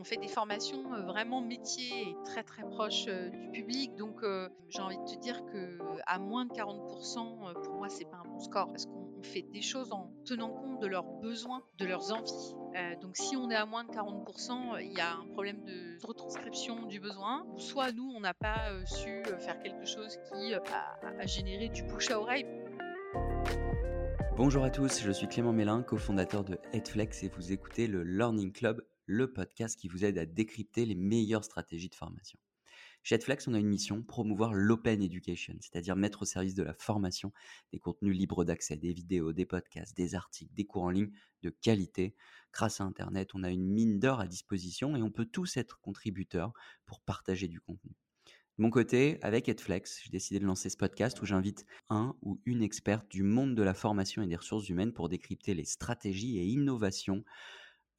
on fait des formations vraiment métiers et très très proches du public. Donc j'ai envie de te dire que à moins de 40%, pour moi, c'est pas un bon score parce qu'on fait des choses en tenant compte de leurs besoins, de leurs envies. donc si on est à moins de 40%, il y a un problème de retranscription du besoin. Soit nous, on n'a pas su faire quelque chose qui a généré du bouche à oreille. Bonjour à tous, je suis Clément Mélin, cofondateur de Headflex et vous écoutez le Learning Club, le podcast qui vous aide à décrypter les meilleures stratégies de formation. Chez Headflex, on a une mission, promouvoir l'open education, c'est-à-dire mettre au service de la formation des contenus libres d'accès, des vidéos, des podcasts, des articles, des cours en ligne de qualité. Grâce à Internet, on a une mine d'or à disposition et on peut tous être contributeurs pour partager du contenu. De mon côté, avec Edflex, j'ai décidé de lancer ce podcast où j'invite un ou une experte du monde de la formation et des ressources humaines pour décrypter les stratégies et innovations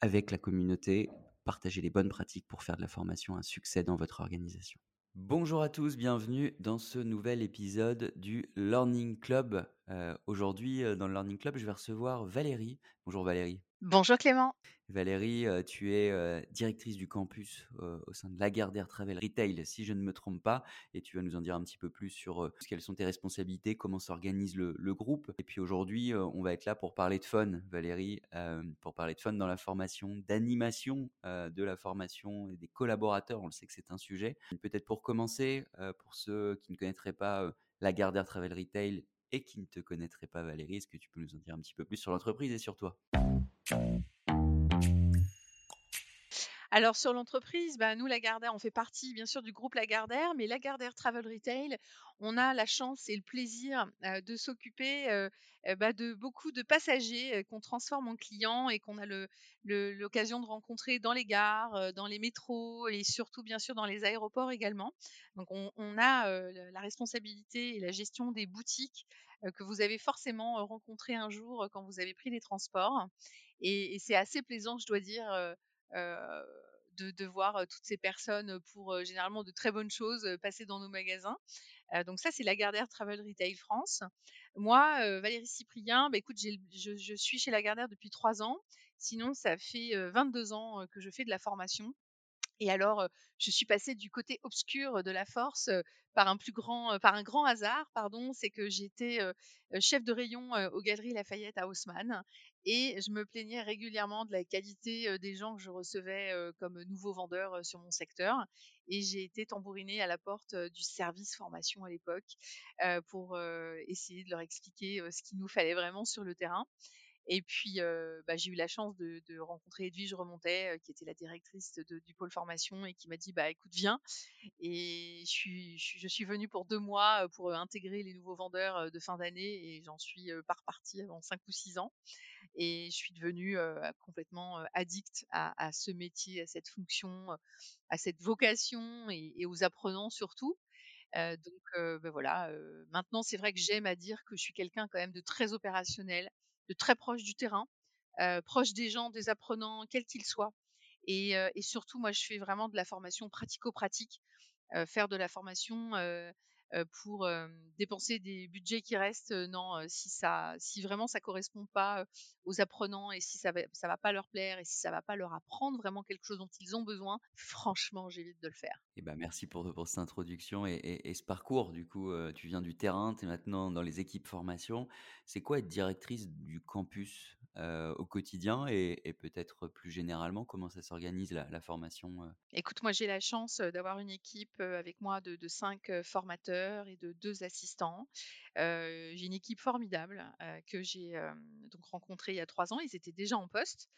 avec la communauté, partager les bonnes pratiques pour faire de la formation un succès dans votre organisation. Bonjour à tous, bienvenue dans ce nouvel épisode du Learning Club. Euh, aujourd'hui, euh, dans le Learning Club, je vais recevoir Valérie. Bonjour Valérie. Bonjour Clément. Valérie, tu es directrice du campus au sein de Lagardère Travel Retail, si je ne me trompe pas, et tu vas nous en dire un petit peu plus sur quelles sont tes responsabilités, comment s'organise le, groupe. Et puis aujourd'hui, on va être là pour parler de fun, Valérie, pour parler de fun dans la formation, d'animation de la formation et des collaborateurs. On le sait que c'est un sujet. Peut-être pour commencer, pour ceux qui ne connaîtraient pas Lagardère Travel Retail et qui ne te connaîtraient pas, Valérie, est-ce que tu peux nous en dire un petit peu plus sur l'entreprise et sur toi? Thank you. Alors sur l'entreprise, bah, nous Lagardère, on fait partie bien sûr du groupe Lagardère, mais Lagardère Travel Retail, on a la chance et le plaisir de s'occuper bah, de beaucoup de passagers qu'on transforme en clients et qu'on a l'occasion de rencontrer dans les gares, dans les métros et surtout bien sûr dans les aéroports également. Donc on, a la responsabilité et la gestion des boutiques que vous avez forcément rencontrées un jour quand vous avez pris les transports. Et, c'est assez plaisant, je dois dire. De, voir toutes ces personnes pour généralement de très bonnes choses passer dans nos magasins donc ça, c'est Lagardère Travel Retail France. Moi, Valérie Cyprien, bah, écoute, je, je, suis chez Lagardère depuis trois ans. Sinon, ça fait 22 ans que je fais de la formation. Et alors, je suis passée du côté obscur de la force par un plus grand, par un grand hasard, pardon. C'est que j'étais chef de rayon aux Galeries Lafayette à Haussmann et je me plaignais régulièrement de la qualité des gens que je recevais comme nouveaux vendeurs sur mon secteur. Et j'ai été tambourinée à la porte du service formation à l'époque pour essayer de leur expliquer ce qu'il nous fallait vraiment sur le terrain. Et puis, bah, j'ai eu la chance de, rencontrer Edwige Remontet, qui était la directrice du pôle formation et qui m'a dit, bah, écoute, viens. Et je suis, je, suis venue pour deux mois pour intégrer les nouveaux vendeurs de fin d'année et j'en suis pas repartie avant cinq ou six ans. Et je suis devenue complètement addict à, ce métier, à cette fonction, à cette vocation et, aux apprenants surtout. donc ben voilà, maintenant c'est vrai que j'aime à dire que je suis quelqu'un quand même de très opérationnel, très proche du terrain, proche des gens, des apprenants, quels qu'ils soient. Et, surtout, moi, je fais vraiment de la formation pratico-pratique, faire de la formation pour dépenser des budgets qui restent. non, si ça, si vraiment ça correspond pas aux apprenants et si ça va, ça va pas leur plaire et si ça va pas leur apprendre vraiment quelque chose dont ils ont besoin, franchement, j'évite de le faire. Et eh ben, merci pour, pour cette introduction et, ce parcours. Du coup, tu viens du terrain, tu es maintenant dans les équipes formation. C'est quoi être directrice du campus au quotidien et, peut-être plus généralement, comment ça s'organise la, formation Écoute, moi j'ai la chance d'avoir une équipe avec moi de, cinq formateurs et de deux assistants. j'ai une équipe formidable que j'ai donc rencontrée il y a trois ans. Ils étaient déjà en poste.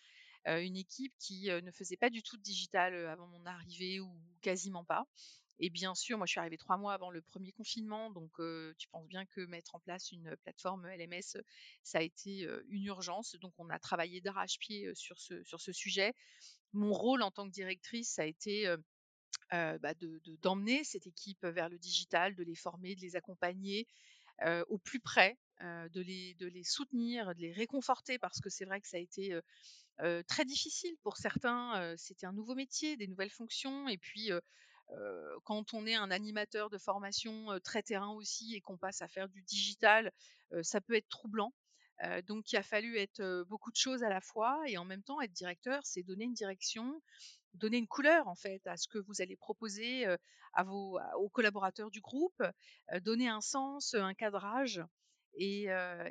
une équipe qui ne faisait pas du tout de digital avant mon arrivée ou quasiment pas. Et bien sûr, moi, je suis arrivée trois mois avant le premier confinement, donc tu penses bien que mettre en place une plateforme LMS, ça a été une urgence. Donc, on a travaillé d'arrache-pied sur ce, sur ce sujet. Mon rôle en tant que directrice, ça a été bah, de, d'emmener cette équipe vers le digital, de les former, de les accompagner au plus près, de, les, de les soutenir, de les réconforter, parce que c'est vrai que ça a été très difficile pour certains. c'était un nouveau métier, des nouvelles fonctions, et puis quand on est un animateur de formation très terrain aussi et qu'on passe à faire du digital, ça peut être troublant. donc il a fallu être beaucoup de choses à la fois et en même temps être directeur, c'est donner une direction, donner une couleur en fait à ce que vous allez proposer à vos aux collaborateurs du groupe, donner un sens, un cadrage et,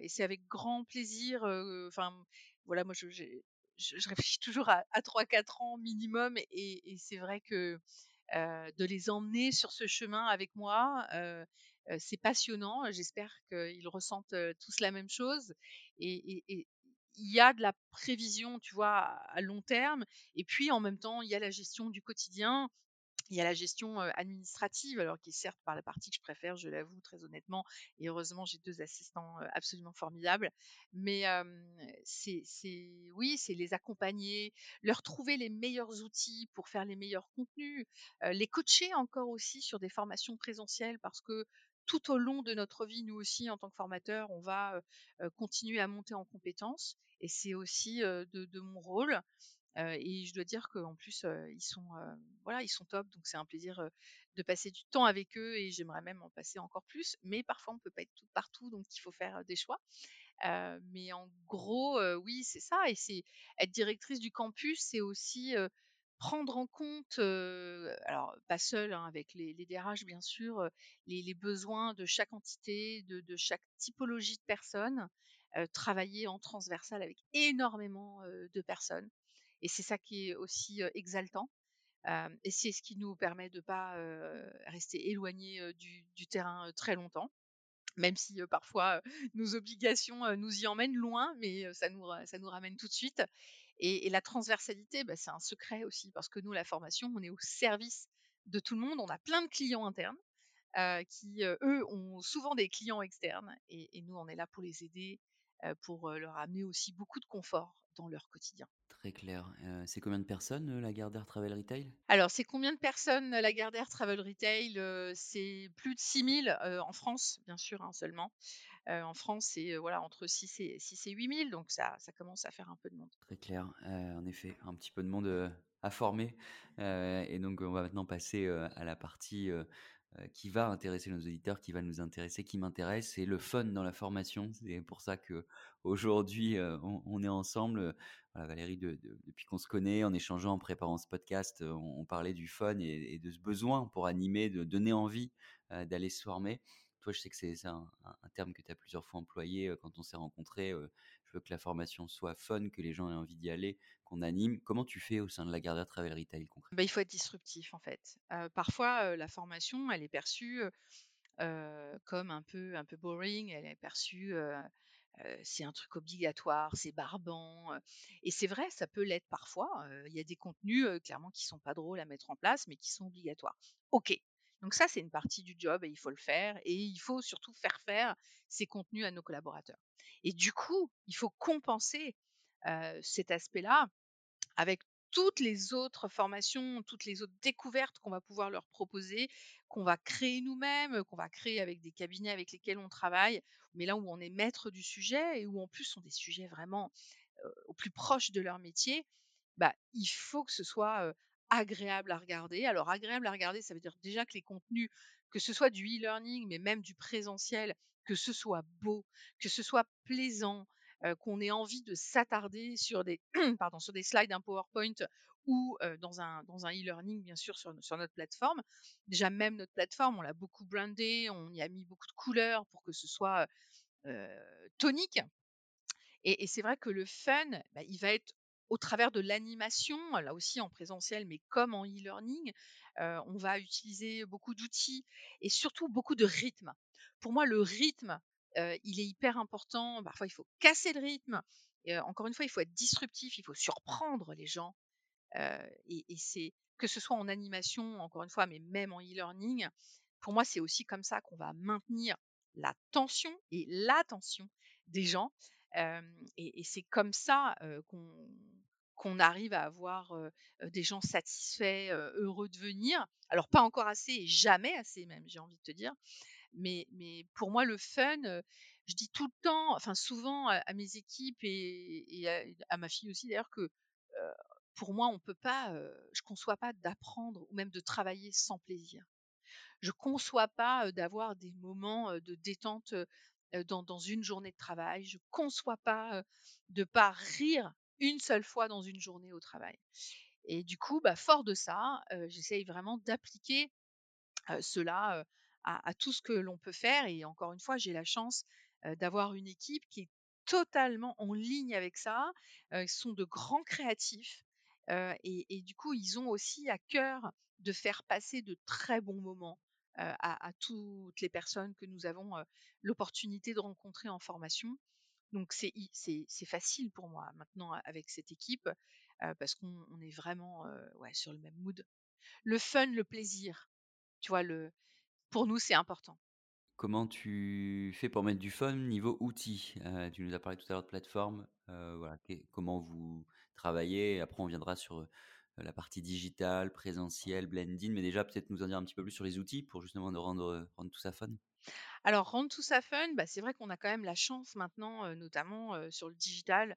c'est avec grand plaisir. Enfin voilà, moi je, je, réfléchis toujours à, à 3-4 ans minimum et, c'est vrai que de les emmener sur ce chemin avec moi, c'est passionnant. J'espère qu'ils ressentent tous la même chose et, il y a de la prévision, tu vois, à long terme. Et puis, en même temps, il y a la gestion du quotidien. Il y a la gestion administrative, alors qui est certes par la partie que je préfère, je l'avoue très honnêtement. Et heureusement, j'ai deux assistants absolument formidables. Mais c'est, oui, c'est les accompagner, leur trouver les meilleurs outils pour faire les meilleurs contenus, les coacher encore aussi sur des formations présentielles parce que tout au long de notre vie, nous aussi, en tant que formateurs, on va continuer à monter en compétences. Et c'est aussi de, mon rôle. et je dois dire qu'en plus, ils sont, voilà, ils sont top. Donc c'est un plaisir de passer du temps avec eux et j'aimerais même en passer encore plus. Mais parfois, on peut pas être tout partout, donc il faut faire des choix. mais en gros, oui, c'est ça. Et c'est être directrice du campus, c'est aussi prendre en compte, alors pas seul, hein, avec les, les, DRH bien sûr, les, besoins de chaque entité, de, chaque typologie de personnes, travailler en transversal avec énormément de personnes. Et c'est ça qui est aussi exaltant. et c'est ce qui nous permet de ne pas rester éloigné du, du, terrain très longtemps même si parfois nos obligations nous y emmènent loin, mais ça nous, ça nous ramène tout de suite. Et, la transversalité, bah, c'est un secret aussi, parce que nous, la formation, on est au service de tout le monde. On a plein de clients internes qui, eux, ont souvent des clients externes, et, nous, on est là pour les aider, pour leur amener aussi beaucoup de confort dans leur quotidien. Très clair. c'est combien de personnes la Gardère Travel Retail? Alors, c'est combien de personnes la Gardère Travel Retail? C'est plus de 6000 en France, bien sûr, hein, seulement en France, c'est voilà, entre 6 et, 6 et 8 000, donc ça, commence à faire un peu de monde. Très clair, en effet, un petit peu de monde à former. et donc, on va maintenant passer à la partie qui va intéresser nos auditeurs, qui va nous intéresser, qui m'intéresse, c'est le fun dans la formation. C'est pour ça que aujourd'hui on, est ensemble. Valérie, depuis qu'on se connaît, en échangeant, en préparant ce podcast, on, parlait du fun et, de ce besoin pour animer, de donner envie d'aller se former. Toi, je sais que c'est un, terme que tu as plusieurs fois employé quand on s'est rencontrés. je veux que la formation soit fun, que les gens aient envie d'y aller, qu'on anime. Comment tu fais au sein de la Gardère Travel Retail concrètement bah, Il faut être disruptif en fait. parfois, la formation, elle est perçue comme un peu, un peu boring, elle est perçue c'est un truc obligatoire, c'est barbant. et c'est vrai, ça peut l'être parfois. Il y a des contenus clairement qui sont pas drôles à mettre en place, mais qui sont obligatoires. Ok, donc ça, c'est une partie du job et il faut le faire. Et il faut surtout faire faire ces contenus à nos collaborateurs. Et du coup, il faut compenser cet aspect-là avec toutes les autres formations, toutes les autres découvertes qu'on va pouvoir leur proposer, qu'on va créer nous-mêmes, qu'on va créer avec des cabinets avec lesquels on travaille, mais là où on est maître du sujet et où en plus sont des sujets vraiment au plus proche de leur métier, bah, il faut que ce soit agréable à regarder. Alors agréable à regarder, ça veut dire déjà que les contenus, que ce soit du e-learning, mais même du présentiel, que ce soit beau, que ce soit plaisant, qu'on ait envie de s'attarder sur des, sur des slides, un PowerPoint ou dans un dans un e-learning bien sûr sur, notre plateforme. Déjà même notre plateforme, on l'a beaucoup brandé, on y a mis beaucoup de couleurs pour que ce soit tonique. Et, c'est vrai que le fun, bah, il va être au travers de l'animation, là aussi en présentiel, mais comme en e-learning, on va utiliser beaucoup d'outils et surtout beaucoup de rythme. Pour moi, le rythme, il est hyper important. Parfois, il faut casser le rythme. Encore une fois, il faut être disruptif, il faut surprendre les gens. et c'est que ce soit en animation, encore une fois, mais même en e-learning, pour moi, c'est aussi comme ça qu'on va maintenir la tension et l'attention des gens. Et, c'est comme ça qu'on arrive à avoir des gens satisfaits, heureux de venir. Alors pas encore assez jamais assez même, j'ai envie de te dire. Mais, pour moi, le fun, je dis tout le temps, enfin souvent à, mes équipes et, à, ma fille aussi d'ailleurs que pour moi, on peut pas, je conçois pas d'apprendre ou même de travailler sans plaisir. Je conçois pas d'avoir des moments de détente dans, une journée de travail. Je conçois pas de pas rire une seule fois dans une journée au travail. Et du coup, bah, fort de ça, j'essaye vraiment d'appliquer, cela, à tout ce que l'on peut faire et encore une fois, j'ai la chance, d'avoir une équipe qui est totalement en ligne avec ça. Ce sont de grands créatifs, et du coup, ils ont aussi à cœur de faire passer de très bons moments, à toutes les personnes que nous avons, l'opportunité de rencontrer en formation. Donc c'est facile pour moi maintenant avec cette équipe, parce qu'on on est vraiment, sur le même mood. Le fun, le plaisir, tu vois? Pour nous, c'est important. Comment tu fais pour mettre du fun niveau outils? Tu nous as parlé tout à l'heure de plateforme, voilà, comment vous travaillez? Après on viendra sur, la partie digitale, présentiel, blending, mais déjà peut-être nous en dire un petit peu plus sur les outils pour justement de rendre, heu, rendre tout ça fun? Alors rendre tout ça fun, bah, c'est vrai qu'on a quand même la chance maintenant, heu, notamment, heu, sur le digital,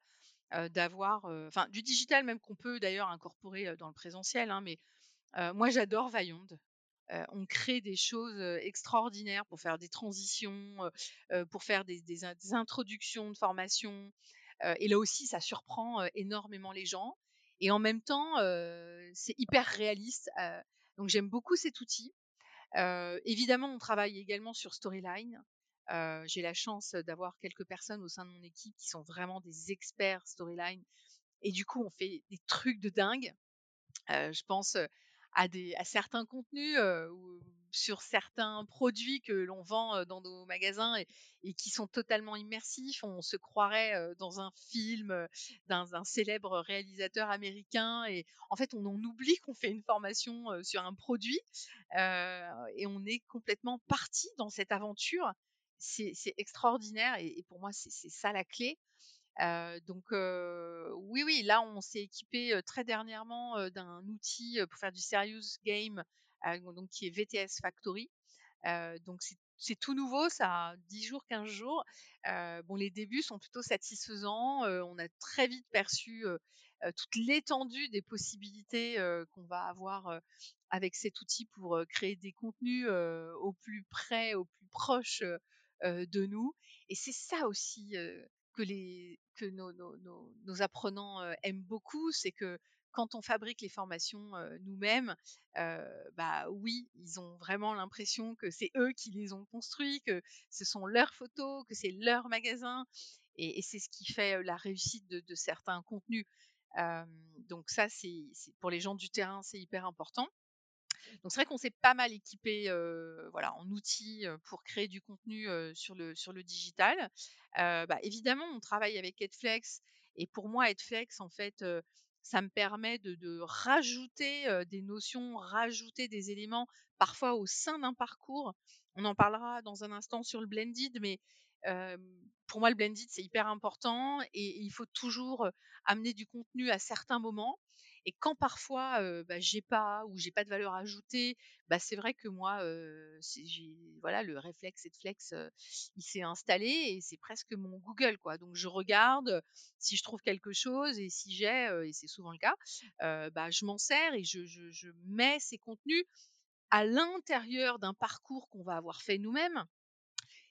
d'avoir, enfin du digital même qu'on peut d'ailleurs incorporer, dans le présentiel, hein, mais moi j'adore Vaillande. Heu, on crée des choses, extraordinaires pour faire des transitions, pour faire des des in des introductions de formation, et là aussi ça surprend, énormément les gens et en même temps, c'est hyper réaliste, donc j'aime beaucoup cet outil. Évidemment, on travaille également sur Storyline. J'ai la chance, d'avoir quelques personnes au sein de mon équipe qui sont vraiment des experts Storyline et du coup, on fait des trucs de dingue. Je pense, à des à certains contenus, heu, ou sur certains produits que l'on vend, heu, dans nos magasins et et qui sont totalement immersifs. On se croirait, heu, dans un film, d'un d'un célèbre réalisateur américain et en fait, on en oublie qu'on fait une formation, sur un produit, heu et on est complètement parti dans cette aventure. C'est extraordinaire et et pour moi, c'est ça la clé. Donc oui, oui, là, on s'est équipé, très dernièrement, d'un outil, pour faire du serious game, donc qui est VTS Factory. Donc c'est tout nouveau, ça a 10 jours, 15 jours. Bon, les débuts sont plutôt satisfaisants, on a très vite perçu, toute l'étendue des possibilités, qu'on va avoir, avec cet outil pour, créer des contenus, au plus près, au plus proche, de nous et c'est ça aussi, que les que nos nos apprenants, aiment beaucoup. C'est que quand on fabrique les formations, nous-mêmes, bah, oui, ils ont vraiment l'impression que c'est eux qui les ont construits, que ce sont leurs photos, que c'est leur magasin et c'est ce qui fait, la réussite de certains contenus. Donc ça, c'est pour les gens du terrain, c'est hyper important. Donc c'est vrai qu'on s'est pas mal équipé, voilà, en outils, pour créer du contenu, sur le sur le digital. Bah, évidemment, on travaille avec Edflex et pour moi, Edflex, en fait, ça me permet de de rajouter, des notions, rajouter des éléments, parfois au sein d'un parcours. On en parlera dans un instant sur le blended, mais pour moi, le blended, c'est hyper important et il faut toujours, amener du contenu à certains moments et quand parfois, bah, j'ai pas ou j'ai pas de valeur ajoutée, bah, c'est vrai que moi, voilà, le réflexe et de flex, il s'est installé et c'est presque mon Google, quoi. Donc je regarde, si je trouve quelque chose et si j'ai, et c'est souvent le cas, bah, je m'en sers et je mets ces contenus à l'intérieur d'un parcours qu'on va avoir fait nous-mêmes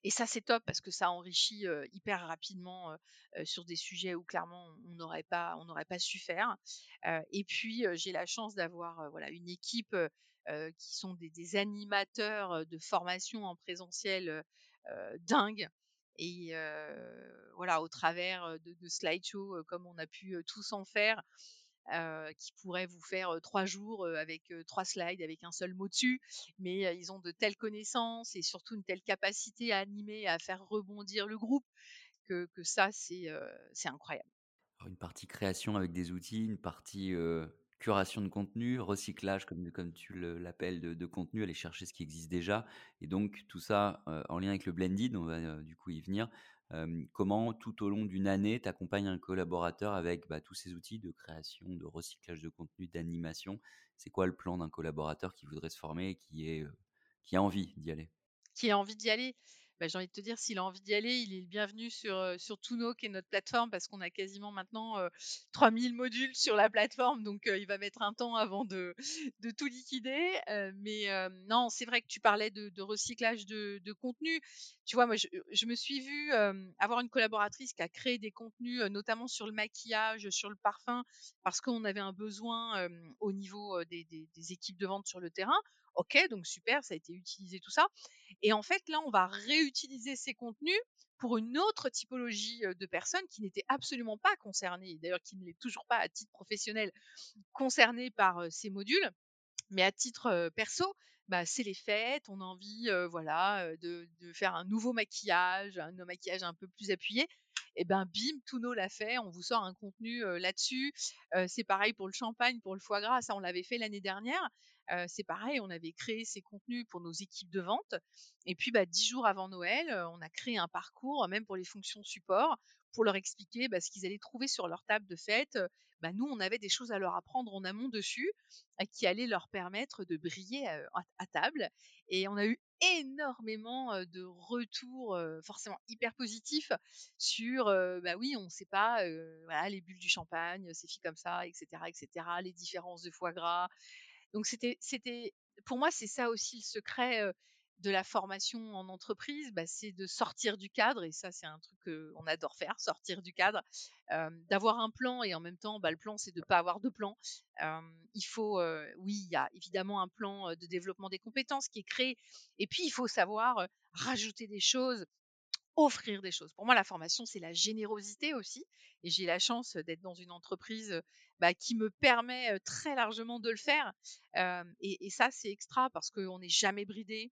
et ça, c'est top parce que ça enrichit, hyper rapidement, sur des sujets où clairement on n'aurait pas on n'aurait pas su faire. Et puis, j'ai la chance d'avoir, voilà, une équipe, qui sont des animateurs, de formation en présentiel, dingues et voilà, au travers, de de comme on a pu, tous en faire, heu, qui pourraient vous faire, 3 jours, avec, 3 slides avec un seul mot dessus. Mais, ils ont de telles connaissances et surtout une telle capacité à animer, à faire rebondir le groupe que ça c'est, incroyable. Une partie création avec des outils, une partie, curation de contenu, recyclage comme comme tu le l'appelles de contenu, aller chercher ce qui existe déjà et donc tout ça, en lien avec le blended, on va, du coup y venir. Comment tout au long d'une année, tu accompagnes un collaborateur avec, bah, tous ces outils de création, de recyclage de contenu, d'animation? C'est quoi le plan d'un collaborateur qui voudrait se former et qui a envie d'y aller? Qui a envie d'y aller? bah, j'ai envie de te dire, s'il a envie d'y aller, il est le bienvenu sur, sur Tuno qui est notre plateforme parce qu'on a quasiment maintenant, heu, 3000 modules sur la plateforme donc il va mettre un temps avant de de tout liquider, mais non, c'est vrai que tu parlais de recyclage de contenu. Tu vois, moi, je me suis vue, avoir une collaboratrice qui a créé des contenus, notamment sur le maquillage, sur le parfum, parce qu'on avait un besoin, au niveau, des équipes de vente sur le terrain. OK, donc super, ça a été utilisé tout ça et en fait, là, on va réutiliser ces contenus pour une autre typologie, de personnes qui n'étaient absolument pas concernées, d'ailleurs qui ne l'est toujours pas à titre professionnel, concernées par, ces modules. Mais à titre, perso, bah, c'est les fêtes, on a envie, voilà, de faire un nouveau maquillage, un maquillage un peu plus appuyé et ben, bim, Tuno l'a fait, on vous sort un contenu, là-dessus. C'est pareil pour le champagne, pour le foie gras, ça on l'avait fait l'année dernière. C'est pareil, on avait créé ces contenus pour nos équipes de vente et puis, bah, 10 jours avant Noël, on a créé un parcours, même pour les fonctions support, pour leur expliquer, bah, ce qu'ils allaient trouver sur leur table de fête. Bah, nous, on avait des choses à leur apprendre en amont dessus qui allait leur permettre de briller à, table. Et on a eu énormément de retours forcément hyper positifs sur oui on sait pas les bulles du champagne c'est fait comme ça etc etc les différences de foie gras donc c'était c'était pour moi c'est ça aussi le secret de la formation en entreprise, bah, c'est de sortir du cadre et ça c'est un truc qu'on adore faire, sortir du cadre, d'avoir un plan et en même temps bah, le plan c'est de ne pas avoir de plan. Il faut, oui, il y a évidemment un plan de développement des compétences qui est créé et puis il faut savoir rajouter des choses, offrir des choses. Pour moi, la formation, c'est la générosité aussi. Et j'ai la chance d'être dans une entreprise bah, qui me permet très largement de le faire. Euh, et, et ça, c'est extra parce qu'on n'est jamais bridé.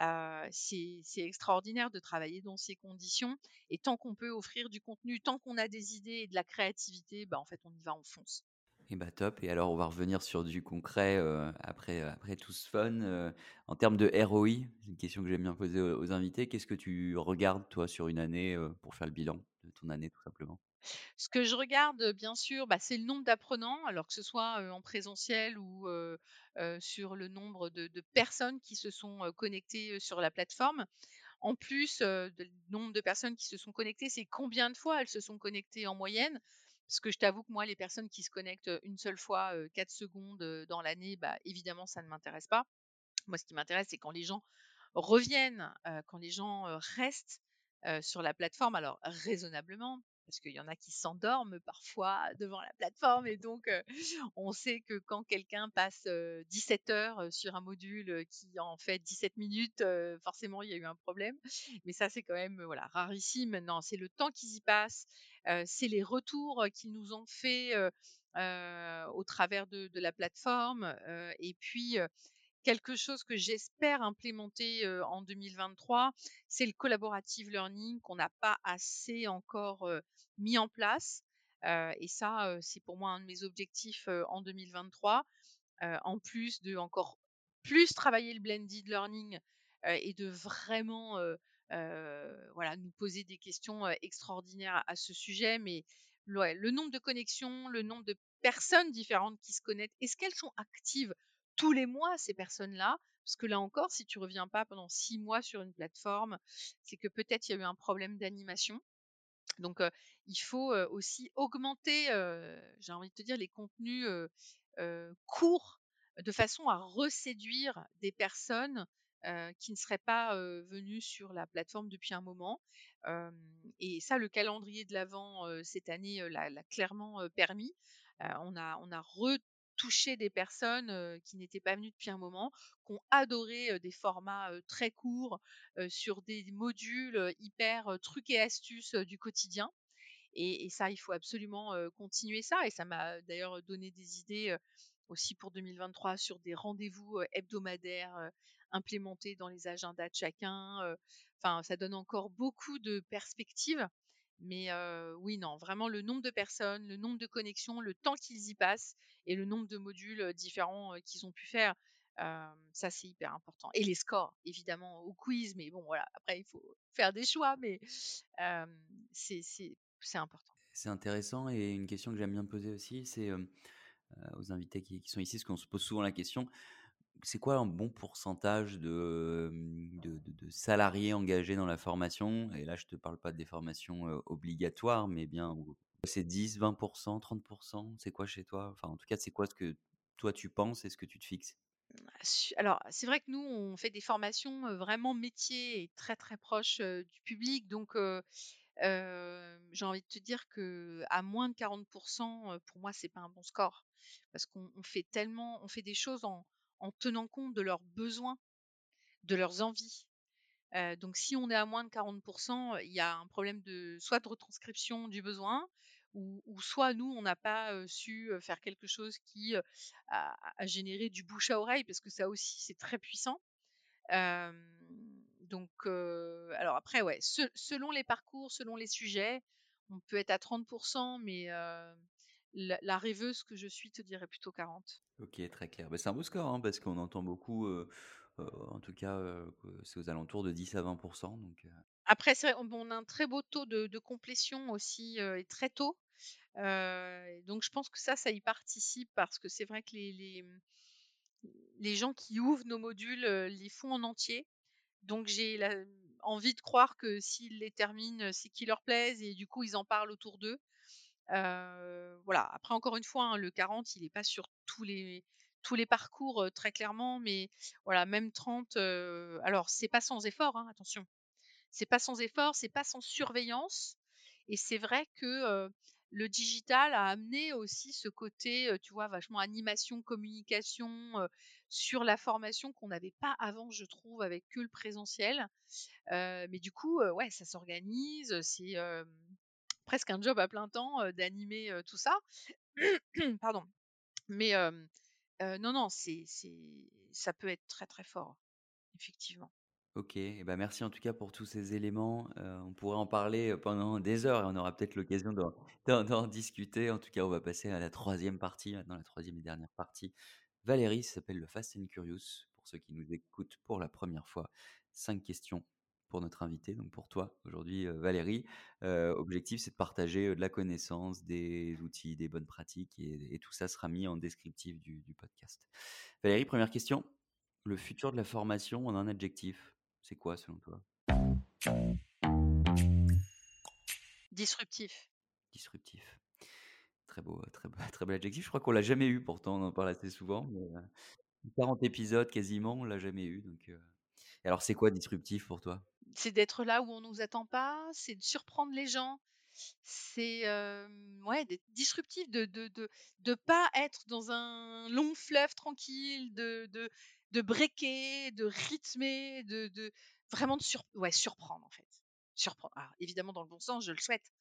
Euh, c'est c'est extraordinaire de travailler dans ces conditions. Et tant qu'on peut offrir du contenu, tant qu'on a des idées et de la créativité, bah, en fait, on y va, on fonce. Et bah top. Et alors, on va revenir sur du concret euh, après, après tout ce fun. Euh, en termes de ROI, c'est une question que j'aime bien poser aux, invités. Qu'est-ce que tu regardes, toi, sur une année euh, pour faire le bilan de ton année, tout simplement? Ce que je regarde, bien sûr, bah, c'est le nombre d'apprenants, alors que ce soit en présentiel ou sur le nombre de, de personnes qui se sont connectées sur la plateforme. En plus du nombre de personnes qui se sont connectées, c'est combien de fois elles se sont connectées en moyenne? Parce que je t'avoue que moi, les personnes qui se connectent une seule fois, euh, 4 secondes dans l'année, bah, évidemment, ça ne m'intéresse pas. Moi, ce qui m'intéresse, c'est quand les gens reviennent, quand les gens, restent, sur la plateforme, alors raisonnablement, parce qu'il y en a qui s'endorment parfois devant la plateforme et donc on sait que quand quelqu'un passe, heu, 17 heures, heu, sur un module, qui en fait 17 minutes, forcément il y a eu un problème. Mais ça, c'est quand même, voilà, rarissime. Non, c'est le temps qu'ils y passent, c'est les retours, qu'ils nous ont fait, heu heu, au travers de la plateforme, et puis, quelque chose que j'espère implémenter en 2023, c'est le collaborative learning qu'on n'a pas assez encore mis en place. Et ça, c'est pour moi un de mes objectifs en 2023, euh, en plus de encore plus travailler le blended learning et de vraiment voilà, nous poser des questions euh, extraordinaires à, ce sujet. Mais le nombre de connexions, le nombre de personnes différentes qui se connectent, est-ce qu'elles sont actives tous les mois, ces personnes-là? Parce que là encore, si tu reviens pas pendant six mois sur une plateforme, c'est que peut-être il y a eu un problème d'animation. Donc, heu, il faut, aussi augmenter, j'ai envie de te dire les contenus, courts, de façon à reséduire des personnes, heu, qui ne seraient pas, heu, venues sur la plateforme depuis un moment. Et ça, le calendrier de l'avent, heu, cette année, heu, l'a l'a clairement, permis. On a on a retouché des personnes, qui n'étaient pas venues depuis un moment, qui ont adoré, des formats, très courts, sur des modules, hyper, trucs et astuces, du quotidien et ça, il faut absolument, continuer ça et ça m'a d'ailleurs donné des idées, aussi pour 2023 sur des rendez-vous, hebdomadaires, heu, implémentés dans les agendas de chacun, enfin ça donne encore beaucoup de perspectives. Mais, oui, non, vraiment le nombre de personnes, le nombre de connexions, le temps qu'ils y passent et le nombre de modules, différents, qu'ils ont pu faire, ça c'est hyper important et les scores évidemment au quiz, mais bon voilà, après il faut faire des choix mais, c'est important. C'est intéressant et une question que j'aime bien poser aussi, c'est aux invités qui, qui sont ici, parce qu'on se pose souvent la question, c'est quoi un bon pourcentage de, mmh, de salariés engagés dans la formation? Et là, je te parle pas des formations, obligatoires, mais bien c'est 10-20 30% C'est quoi chez toi? Enfin, en tout cas, c'est quoi ce que toi tu penses et ce que tu te fixes? Su alors, c'est vrai que nous, on fait des formations, vraiment métiers et très, très proches, du public donc heu, j'ai envie de te dire qu'à moins de 40 heu, pour moi, c'est pas un bon score. Parce qu'on on fait tellement on fait des choses en en tenant compte de leurs besoins, de leurs envies. Donc si on est à moins de 40% il y a un problème de soit de retranscription du besoin ou soit nous, on n'a pas, su, faire quelque chose qui, a généré du bouche à oreille parce que ça aussi, c'est très puissant. Donc alors après, ouais, se selon les parcours, selon les sujets, on peut être à 30% mais la rêveuse que je suis te dirait plutôt 40. OK, très clair. Bah, c'est un beau score, hein, parce qu'on entend beaucoup, heu, en tout cas, c'est aux alentours de 10 à 20 donc Après c'est vrai, on a un très beau taux de de complétion aussi, et très tôt. Donc je pense que ça, ça y participe parce que c'est vrai que les les, les gens qui ouvrent nos modules, les font en entier. Donc j'ai envie de croire que s'ils les terminent, c'est qu'ils leur plaisent et du coup, ils en parlent autour d'eux. Heu, voilà, après encore une fois, hein, le 40, il est pas sur tous les tous les parcours, très clairement, mais voilà, même 30, heu, alors c'est pas sans effort, hein, attention. C'est pas sans effort, c'est pas sans surveillance et c'est vrai que, le digital a amené aussi ce côté, tu vois, vachement animation, communication, sur la formation qu'on n'avait pas avant, je trouve, avec que le présentiel. Mais du coup, ouais, ça s'organise, c'est, presque un job à plein temps, d'animer, tout ça. Pardon. Mais, non, non, c'est ça peut être très, très fort, effectivement. OK et bah, merci en tout cas pour tous ces éléments, on pourrait en parler, pendant des heures et on aura peut-être l'occasion d'en discuter. En tout cas, on va passer à la troisième partie maintenant, la troisième et dernière partie. Valérie, s'appelle le Fast and Curious pour ceux qui nous écoutent pour la première fois. 5 questions pour notre invité, donc pour toi aujourd'hui, heu, Valérie. Heu, objectif, c'est de partager, heu, de la connaissance, des outils, des bonnes pratiques et et tout ça sera mis en descriptif du du podcast. Valérie, première question, le futur de la formation en un adjectif? C'est quoi selon toi? Disruptif. Disruptif. Très beau, très beau très bel adjectif. Je crois qu'on l'a jamais eu pourtant, on en parle assez souvent, mais, heu, 40 épisodes quasiment, on l'a jamais eu donc, et alors c'est quoi disruptif pour toi? C'est d'être là où on nous attend pas, c'est de surprendre les gens, c'est, ouais, d'être disruptif, de de de de pas être dans un long fleuve tranquille, de de de breaker, de rythmer, de de vraiment de sur ouais, surprendre en fait. Surprendre. Alors évidemment dans le bon sens, je le souhaite.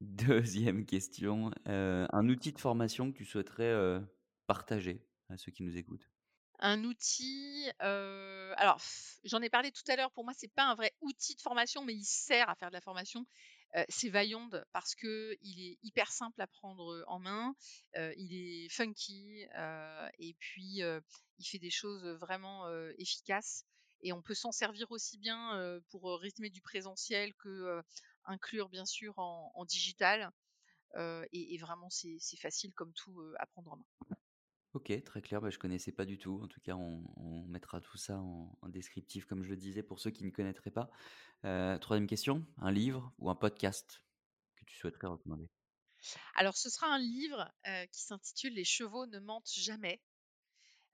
Deuxième question, un outil de formation que tu souhaiterais, partager à ceux qui nous écoutent? Un outil, alors j'en ai parlé tout à l'heure, pour moi, c'est pas un vrai outil de formation, mais il sert à faire de la formation. C'est Vaillant parce que il est hyper simple à prendre, en main, il est funky, et puis, il fait des choses, vraiment, efficaces et on peut s'en servir aussi bien, pour, rythmer du présentiel que, inclure bien sûr en digital, et vraiment c'est facile comme tout, à prendre en main. OK, très clair, bah, je connaissais pas du tout. En tout cas, on mettra tout ça en descriptif comme je le disais pour ceux qui ne connaîtraient pas. Heu, 3 question, un livre ou un podcast que tu souhaiterais recommander? Alors ce sera un livre, heu, qui s'intitule «Les chevaux ne mentent jamais».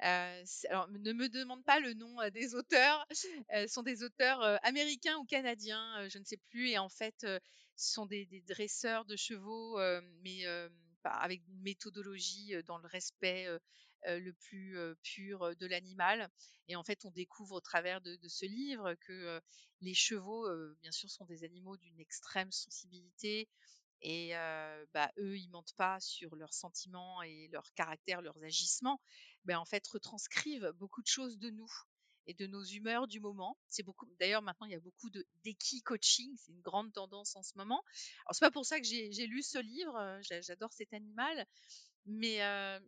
C'est alors ne me demande pas le nom, des auteurs, ce sont des auteurs, américains ou canadiens, je ne sais plus et en fait, ce sont des des dresseurs de chevaux, mais bah, avec une méthodologie, dans le respect, le plus, pur, de l'animal. Et en fait, on découvre au travers de ce livre que, les chevaux, bien sûr, sont des animaux d'une extrême sensibilité et bah, eux, ils mentent pas sur leurs sentiments et leur caractère, leurs agissements, mais en fait retranscrivent beaucoup de choses de nous et de nos humeurs du moment. C'est beaucoup d'ailleurs maintenant il y a beaucoup de d'eki coaching, c'est une grande tendance en ce moment. Alors c'est pas pour ça que j'ai lu ce livre, j'a j'adore cet animal, mais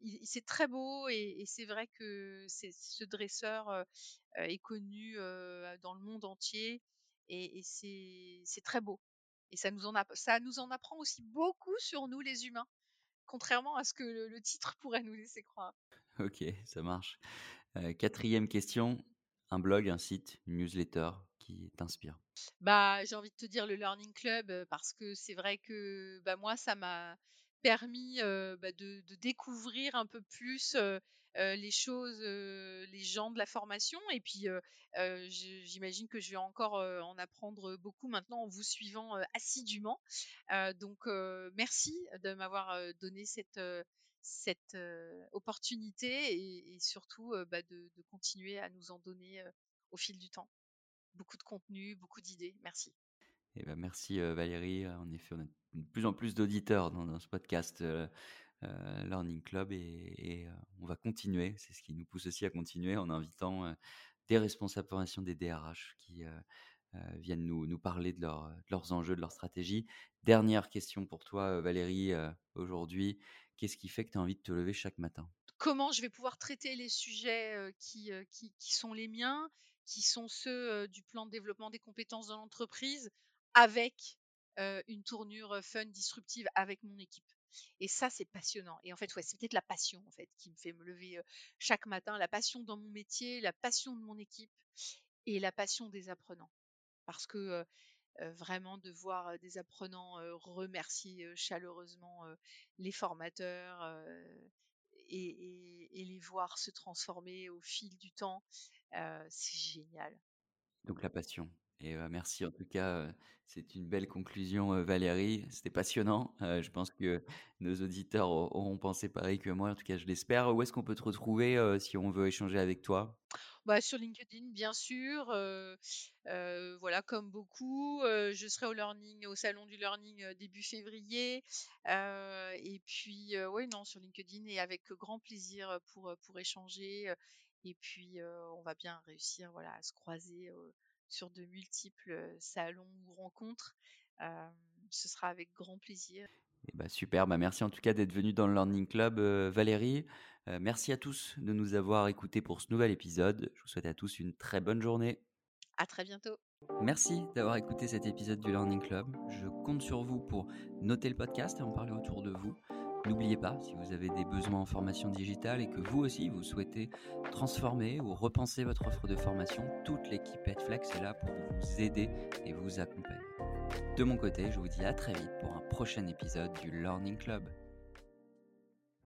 il c'est très beau et c'est vrai que ce dresseur, heu heu, est connu, dans le monde entier et c'est très beau et ça nous en apprend aussi beaucoup sur nous les humains, contrairement à ce que le titre pourrait nous laisser croire. OK, ça marche. quatrième question, un blog, un site, une newsletter qui t'inspire? Bah, j'ai envie de te dire le Learning Club parce que c'est vrai que bah, moi, ça m'a permis bah, de, de, découvrir un peu plus les choses, les gens de la formation. Et puis, j'imagine que je vais encore en apprendre beaucoup maintenant en vous suivant assidûment. donc, merci de m'avoir donné cette cette opportunité et, surtout bah, de, continuer à nous en donner au fil du temps. Beaucoup de contenu, beaucoup d'idées. Merci. Eh ben merci Valérie. En effet, on a de plus en plus d'auditeurs dans, dans, ce podcast Learning Club et, on va continuer. C'est ce qui nous pousse aussi à continuer en invitant des responsables formation des DRH qui viennent nous, nous parler de, leur, de, leurs enjeux, de leur stratégie. Dernière question pour toi, Valérie, aujourd'hui. Qu'est-ce qui fait que tu as envie de te lever chaque matin? Comment je vais pouvoir traiter les sujets qui, qui, sont les miens, qui sont ceux du plan de développement des compétences dans l'entreprise, avec une tournure fun, disruptive avec mon équipe. Et ça, c'est passionnant. Et en fait, ouais, c'est peut-être la passion en fait qui me fait me lever chaque matin, la passion dans mon métier, la passion de mon équipe et la passion des apprenants. Parce que vraiment de voir des apprenants remercier chaleureusement les formateurs et, et, les voir se transformer au fil du temps, c'est génial. Donc la passion. Et merci en tout cas, c'est une belle conclusion Valérie, c'était passionnant. je pense que nos auditeurs auront pensé pareil que moi, en tout cas je l'espère. Où est-ce qu'on peut te retrouver si on veut échanger avec toi? Bah, sur LinkedIn, bien sûr. voilà, comme beaucoup. je serai au learning, au salon du learning début février. et puis, oui, non, sur LinkedIn et avec grand plaisir pour, pour échanger. Et puis, on va bien réussir voilà, à se croiser sur de multiples salons ou rencontres. ce sera avec grand plaisir. Et bah super, bah merci en tout cas d'être venu dans le Learning Club, Valérie. merci à tous de nous avoir écoutés pour ce nouvel épisode. Je vous souhaite à tous une très bonne journée. À très bientôt. Merci d'avoir écouté cet épisode du Learning Club. Je compte sur vous pour noter le podcast et en parler autour de vous. N'oubliez pas, si vous avez des besoins en formation digitale et que vous aussi vous souhaitez transformer ou repenser votre offre de formation, toute l'équipe Edflex est là pour vous aider et vous accompagner. De mon côté, je vous dis à très vite pour un prochain épisode du Learning Club.